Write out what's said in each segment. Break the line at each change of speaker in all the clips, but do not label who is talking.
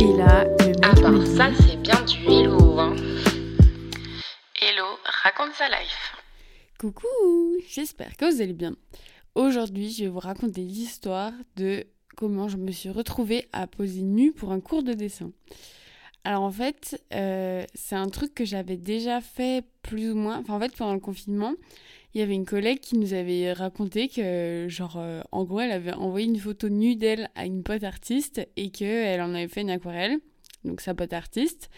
Et là, le mec
Ah bah ça c'est bien du hello hein. Hello, raconte sa life.
Coucou, j'espère que vous allez bien. Aujourd'hui, je vais vous raconter l'histoire de comment je me suis retrouvée à poser nue pour un cours de dessin. Alors en fait, euh, c'est un truc que j'avais déjà fait plus ou moins. Enfin en fait, pendant le confinement, il y avait une collègue qui nous avait raconté que, genre, euh, en gros, elle avait envoyé une photo nue d'elle à une pote artiste et qu'elle en avait fait une aquarelle, donc sa pote artiste.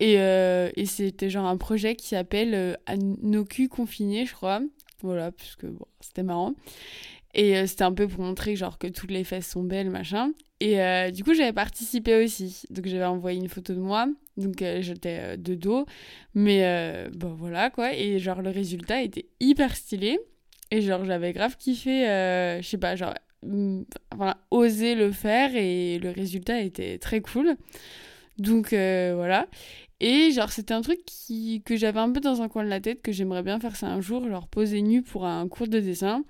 Et, euh, et c'était genre un projet qui s'appelle euh, nos culs confinés, je crois. Voilà, puisque bon, c'était marrant. Et euh, c'était un peu pour montrer genre que toutes les fesses sont belles, machin. Et euh, du coup, j'avais participé aussi. Donc j'avais envoyé une photo de moi. Donc euh, j'étais de dos. Mais bon, voilà quoi. Et genre le résultat était hyper stylé. Et genre j'avais grave kiffé, je sais pas, genre, mm, oser le faire. Et le résultat était très cool. Donc voilà. Et genre c'était un truc qui, que j'avais un peu dans un coin de la tête, que j'aimerais bien faire ça un jour, genre poser nu pour un cours de dessin.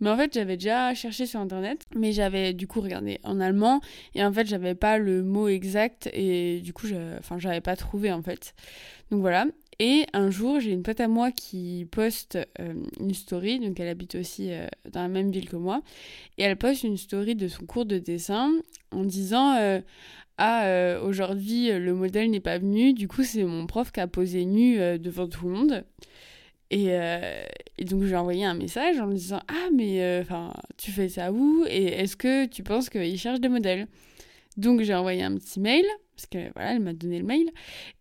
Mais en fait, j'avais déjà cherché sur internet, mais j'avais du coup regardé en allemand et en fait, j'avais pas le mot exact et du coup, je... enfin, j'avais pas trouvé en fait. Donc voilà. Et un jour, j'ai une pote à moi qui poste euh, une story, donc elle habite aussi euh, dans la même ville que moi, et elle poste une story de son cours de dessin en disant euh, Ah, aujourd'hui, le modèle n'est pas venu, du coup, c'est mon prof qui a posé nu devant tout le monde. Et, euh, et donc, je lui ai envoyé un message en lui disant Ah, mais euh, tu fais ça où? Et est-ce que tu penses qu'il cherche des modèles? Donc, j'ai envoyé un petit mail, parce que voilà, elle m'a donné le mail.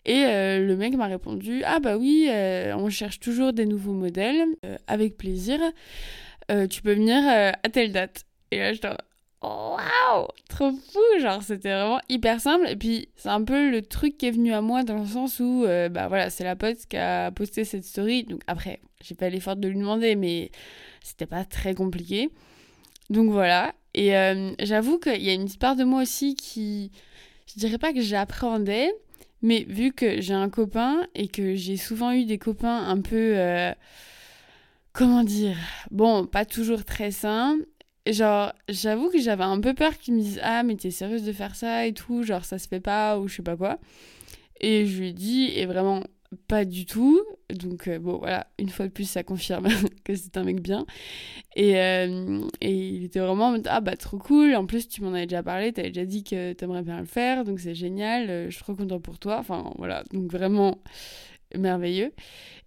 Et euh, le mec m'a répondu Ah, bah oui, on cherche toujours des nouveaux modèles, avec plaisir. Tu peux venir à telle date. Et là, j'étais Waouh, trop fou, genre c'était vraiment hyper simple et puis c'est un peu le truc qui est venu à moi dans le sens où euh, bah voilà, c'est la pote qui a posté cette story. Donc après, j'ai pas l'effort de lui demander mais c'était pas très compliqué. Donc voilà, et euh, j'avoue qu'il y a une petite part de moi aussi qui je dirais pas que j'appréhendais, mais vu que j'ai un copain et que j'ai souvent eu des copains un peu euh, comment dire, bon, pas toujours très sains, genre, j'avoue que j'avais un peu peur qu'ils me disent Ah, mais t'es sérieuse de faire ça et tout, genre, ça se fait pas ou je sais pas quoi. Et je lui ai dit, et vraiment pas du tout. Donc, euh, bon, voilà, une fois de plus, ça confirme que c'est un mec bien. Et, euh, et il était vraiment en mode Ah, bah, trop cool. En plus, tu m'en avais déjà parlé, t'avais déjà dit que t'aimerais bien le faire, donc c'est génial, euh, je suis trop contente pour toi. Enfin, voilà, donc vraiment merveilleux.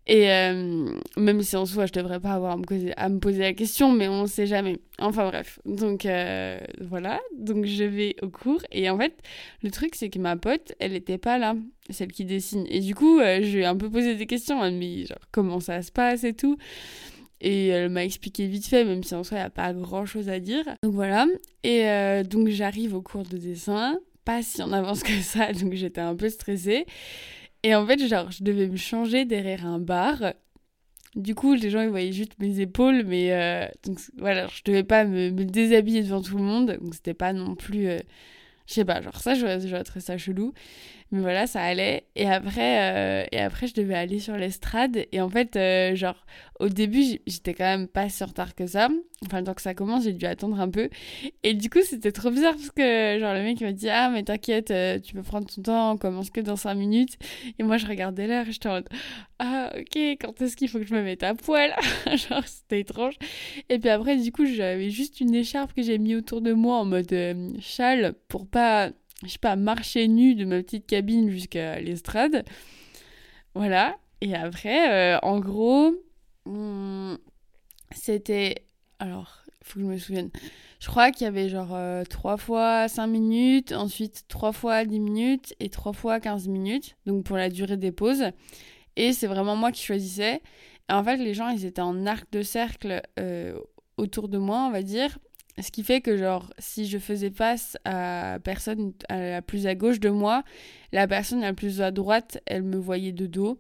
Et euh, même si en soi, je devrais pas avoir à me, poser la question, mais on sait jamais. Enfin bref, donc euh, voilà, donc je vais au cours. Et en fait, le truc, c'est que ma pote, elle était pas là, celle qui dessine. Et du coup, euh, je lui ai un peu posé des questions, me dit genre comment ça se passe et tout. Et elle m'a expliqué vite fait, même si en soi, il n'y a pas grand chose à dire. Donc voilà. Et euh, donc j'arrive au cours de dessin, pas si en avance que ça, donc j'étais un peu stressée. Et en fait, genre, je devais me changer derrière un bar. Du coup, les gens, ils voyaient juste mes épaules, mais euh, donc voilà, je devais pas me, déshabiller devant tout le monde, donc c'était pas non plus, euh, je sais pas, genre ça, je trouvé ça chelou, mais voilà, ça allait. Et après, euh, et après, je devais aller sur l'estrade, et en fait, euh, au début, j'étais quand même pas si en retard que ça. Enfin, tant que ça commence, j'ai dû attendre un peu. Et du coup, c'était trop bizarre parce que, genre, le mec m'a dit Ah, mais t'inquiète, euh, tu peux prendre ton temps, on commence que dans 5 minutes. Et moi, je regardais l'heure et j'étais en mode Ah, ok, quand est-ce qu'il faut que je me mette à poil? Genre, c'était étrange. Et puis après, du coup, j'avais juste une écharpe que j'ai mis autour de moi en mode châle pour pas, je sais pas, marcher nu de ma petite cabine jusqu'à l'estrade. Voilà. Et après, euh, en gros, hum, c'était. Alors, faut que je me souvienne. Je crois qu'il y avait genre euh, 3 fois 5 minutes, ensuite 3 fois 10 minutes et 3 fois 15 minutes, donc pour la durée des pauses. Et c'est vraiment moi qui choisissais. Et en fait, les gens, ils étaient en arc de cercle euh, autour de moi, on va dire. Ce qui fait que, genre, si je faisais face à personne à la plus à gauche de moi, la personne la plus à droite, elle me voyait de dos.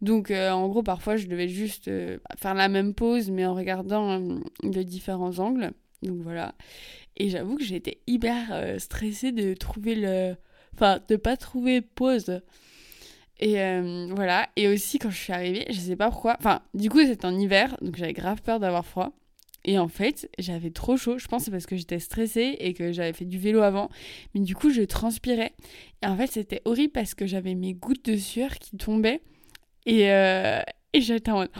Donc, euh, en gros, parfois, je devais juste euh, faire la même pause, mais en regardant euh, de différents angles. Donc, voilà. Et j'avoue que j'étais hyper stressée de trouver le... Enfin, de pas trouver pause. Et voilà. Et aussi, quand je suis arrivée, je sais pas pourquoi. Enfin, du coup, c'était en hiver, donc j'avais grave peur d'avoir froid. Et en fait, j'avais trop chaud. Je pense c'est parce que j'étais stressée et que j'avais fait du vélo avant. Mais du coup, je transpirais. Et en fait, c'était horrible parce que j'avais mes gouttes de sueur qui tombaient. Et, euh, et j'étais en mode,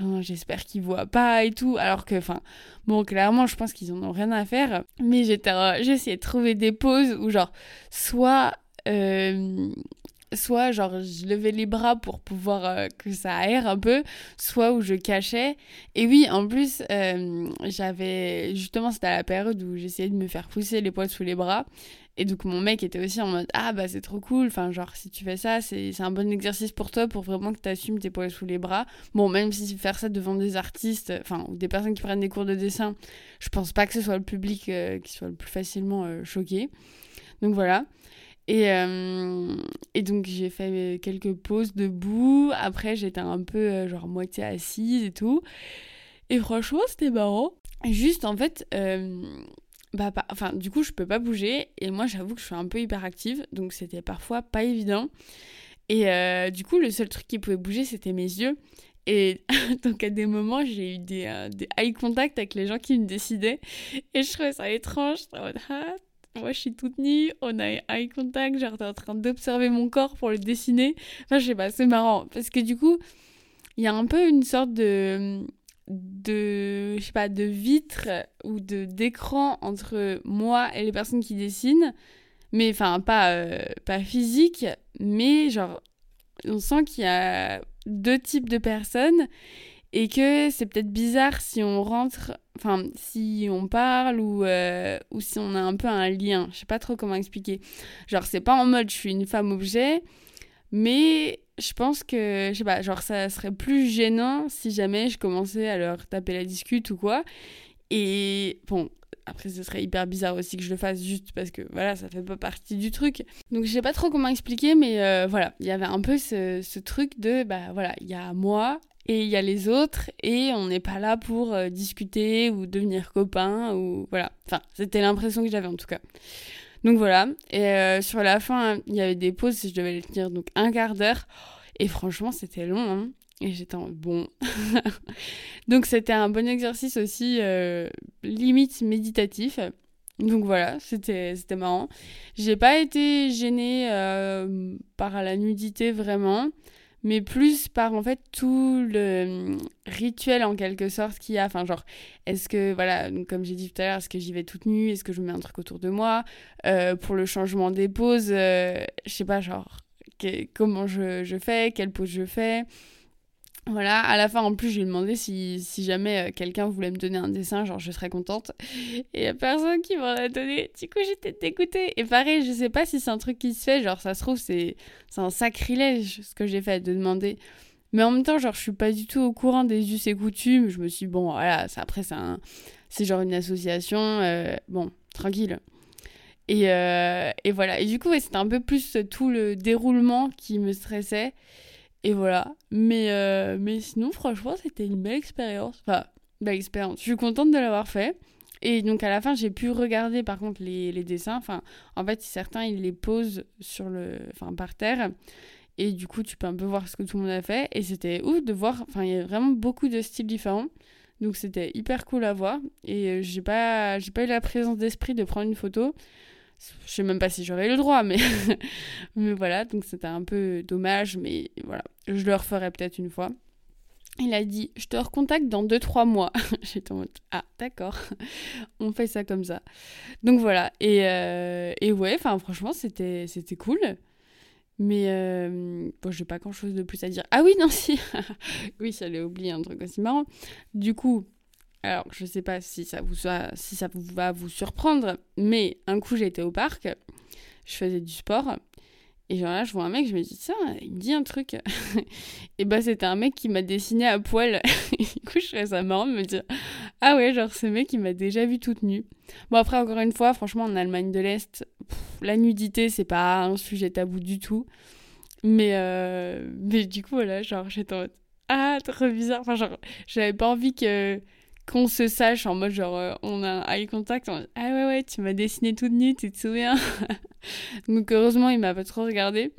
oh, j'espère qu'ils voient pas et tout. Alors que, enfin, bon, clairement, je pense qu'ils en ont rien à faire. Mais j'étais, j'essayais de trouver des pauses où, genre, soit euh, soit genre je levais les bras pour pouvoir euh, que ça aère un peu, soit où je cachais. Et oui, en plus, euh, j'avais justement, c'était à la période où j'essayais de me faire pousser les poils sous les bras. Et donc mon mec était aussi en mode ah bah c'est trop cool, enfin genre si tu fais ça c'est un bon exercice pour toi pour vraiment que tu assumes tes poils sous les bras. Bon même si faire ça devant des artistes, enfin des personnes qui prennent des cours de dessin, je pense pas que ce soit le public qui soit le plus facilement choqué. Donc voilà. Et, euh, et donc j'ai fait quelques pauses debout. Après j'étais un peu euh, genre moitié assise et tout. Et franchement c'était marrant. Juste en fait, euh, bah, enfin du coup je peux pas bouger. Et moi j'avoue que je suis un peu hyperactive. Donc c'était parfois pas évident. Et du coup le seul truc qui pouvait bouger c'était mes yeux. Et donc à des moments, j'ai eu des, des, eye contact avec les gens qui me décidaient. Et je trouvais ça étrange. Ah, moi je suis toute nue, on a eye contact, t'es en train d'observer mon corps pour le dessiner. Enfin je sais pas, c'est marrant parce que du coup il y a un peu une sorte de de je sais pas de vitre ou de d'écran entre moi et les personnes qui dessinent mais enfin pas euh, pas physique mais genre on sent qu'il y a deux types de personnes et que c'est peut-être bizarre si on rentre, enfin si on parle ou, euh, ou si on a un peu un lien. Je sais pas trop comment expliquer. Genre c'est pas en mode je suis une femme objet, mais je pense que, je sais pas, genre ça serait plus gênant si jamais je commençais à leur taper la discute ou quoi. Et bon, après, ce serait hyper bizarre aussi que je le fasse juste parce que voilà, ça fait pas partie du truc. Donc, je sais pas trop comment expliquer, mais euh, voilà, il y avait un peu ce, ce truc de bah voilà, il y a moi et il y a les autres et on n'est pas là pour euh, discuter ou devenir copains ou voilà. Enfin, c'était l'impression que j'avais en tout cas. Donc voilà. Et euh, sur la fin, il y avait des pauses je devais les tenir donc un quart d'heure. Et franchement, c'était long. Hein. Et j'étais en bon. donc c'était un bon exercice aussi, euh, limite méditatif. Donc voilà, c'était c'était marrant. J'ai pas été gênée par la nudité vraiment mais plus par en fait tout le hum, rituel en quelque sorte qu'il y a. Enfin, genre, est-ce que, voilà, comme j'ai dit tout à l'heure, est-ce que j'y vais toute nue? Est-ce que je mets un truc autour de moi? Euh, Pour le changement des poses, euh, je sais pas, genre, comment je, je fais? Quelle pose je fais? Voilà, à la fin, en plus, je demandé si, si jamais euh, quelqu'un voulait me donner un dessin, genre je serais contente. Et il a personne qui m'en a donné. Du coup, j'étais dégoûtée. Et pareil, je sais pas si c'est un truc qui se fait, genre ça se trouve, c'est un sacrilège ce que j'ai fait de demander. Mais en même temps, genre, je suis pas du tout au courant des us et coutumes. Je me suis dit, bon, voilà, ça, après, c'est genre une association. Euh, bon, tranquille. Et, euh, et voilà. Et du coup, c'était un peu plus tout le déroulement qui me stressait. Et voilà. Mais, euh, mais sinon, franchement, c'était une belle expérience. Enfin, belle expérience. Je suis contente de l'avoir fait. Et donc à la fin, j'ai pu regarder par contre les, les, dessins. Enfin, en fait, certains, ils les posent sur le, enfin, par terre. Et du coup, tu peux un peu voir ce que tout le monde a fait. Et c'était ouf de voir. Enfin, il y a vraiment beaucoup de styles différents. Donc c'était hyper cool à voir. Et euh, j'ai pas, j'ai pas eu la présence d'esprit de prendre une photo. Je sais même pas si j'aurais le droit, mais, mais voilà, donc c'était un peu dommage, mais voilà, je le referai peut-être une fois. Il a dit, je te recontacte dans 2-3 mois. J'étais en mode, ah d'accord, on fait ça comme ça. Donc voilà, et, euh, et ouais, enfin franchement, c'était cool. Mais euh, bon, j'ai pas grand chose de plus à dire. Ah oui, non, si. oui, j'allais oublier un truc aussi marrant. Du coup, alors, je sais pas si ça, vous si ça va vous surprendre, mais un coup, j'étais au parc, je faisais du sport, et genre là, je vois un mec, je me dis, ça, il me dit un truc. et bah, c'était un mec qui m'a dessiné à poil. du coup, je trouvais ça marrant de me dire, ah ouais, genre, ce mec, il m'a déjà vu toute nue. Bon, après, encore une fois, franchement, en Allemagne de l'Est, la nudité, c'est pas un sujet tabou du tout. Mais, euh, mais du coup, voilà, genre, j'étais en mode, ah, trop bizarre. Enfin, genre, j'avais pas envie que qu'on se sache en mode genre euh, on a un eye contact ah ouais ouais tu m'as dessiné toute nue tu te souviens donc heureusement il m'a pas trop regardé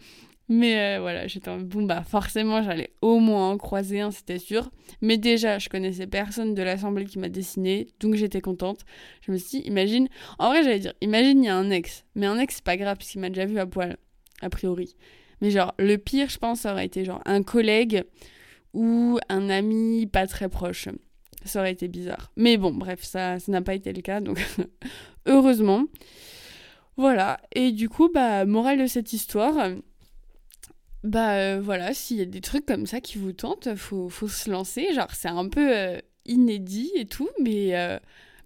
Mais euh, voilà, j'étais en bon, bah forcément, j'allais au moins en croiser un, c'était sûr. Mais déjà, je connaissais personne de l'assemblée qui m'a dessiné, donc j'étais contente. Je me suis dit, imagine, en vrai, j'allais dire, imagine, il y a un ex. Mais un ex, c'est pas grave, puisqu'il m'a déjà vu à poil, a priori. Mais genre, le pire, je pense, ça aurait été genre un collègue ou un ami pas très proche. Ça aurait été bizarre. Mais bon, bref, ça n'a pas été le cas, donc heureusement. Voilà, et du coup, bah, morale de cette histoire, bah euh, voilà, s'il y a des trucs comme ça qui vous tentent, faut, faut se lancer. Genre, c'est un peu euh, inédit et tout, mais euh,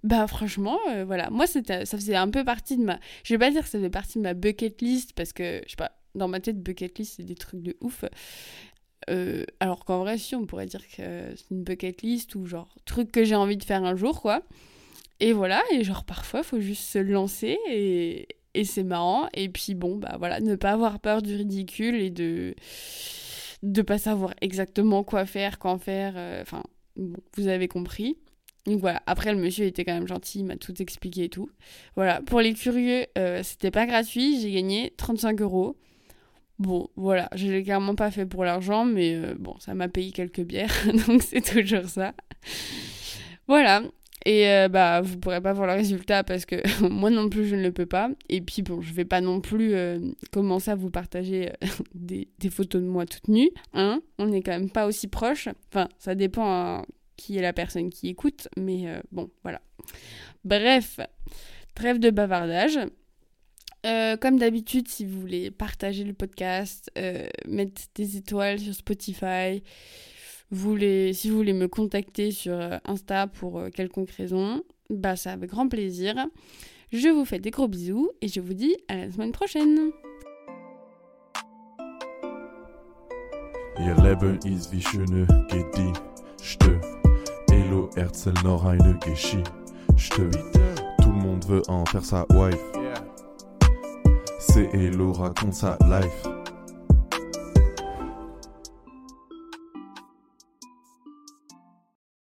bah franchement, voilà. Moi, ça faisait un peu partie de ma. Je vais pas dire que ça faisait partie de ma bucket list parce que, je sais pas, dans ma tête, bucket list, c'est des trucs de ouf. Alors qu'en vrai, si, on pourrait dire que c'est une bucket list ou genre truc que j'ai envie de faire un jour, quoi. Et voilà, et genre parfois, faut juste se lancer et, et c'est marrant. Et puis bon, bah voilà, ne pas avoir peur du ridicule et de de pas savoir exactement quoi faire, quand faire. Euh, enfin, vous avez compris. Donc voilà, après le monsieur était quand même gentil, il m'a tout expliqué et tout. Voilà, pour les curieux, euh, c'était pas gratuit, j'ai gagné 35 euros. Bon, voilà, je l'ai clairement pas fait pour l'argent, mais euh, bon, ça m'a payé quelques bières, donc c'est toujours ça. Voilà, et euh, bah, vous pourrez pas voir le résultat parce que moi non plus, je ne le peux pas. Et puis, bon, je vais pas non plus euh, commencer à vous partager euh, des, photos de moi toute nue. Hein On n'est quand même pas aussi proches. Enfin, ça dépend hein, qui est la personne qui écoute. Mais bon, voilà. Bref, trêve de bavardage. Comme d'habitude, si vous voulez partager le podcast, mettre des étoiles sur Spotify, si vous voulez me contacter sur euh, Insta pour euh, quelconque raison, bah ça avec grand plaisir. Je vous fais des gros bisous et je vous dis à la semaine prochaine. Tout le monde veut en faire sa wife. C'est Hello raconte sa life.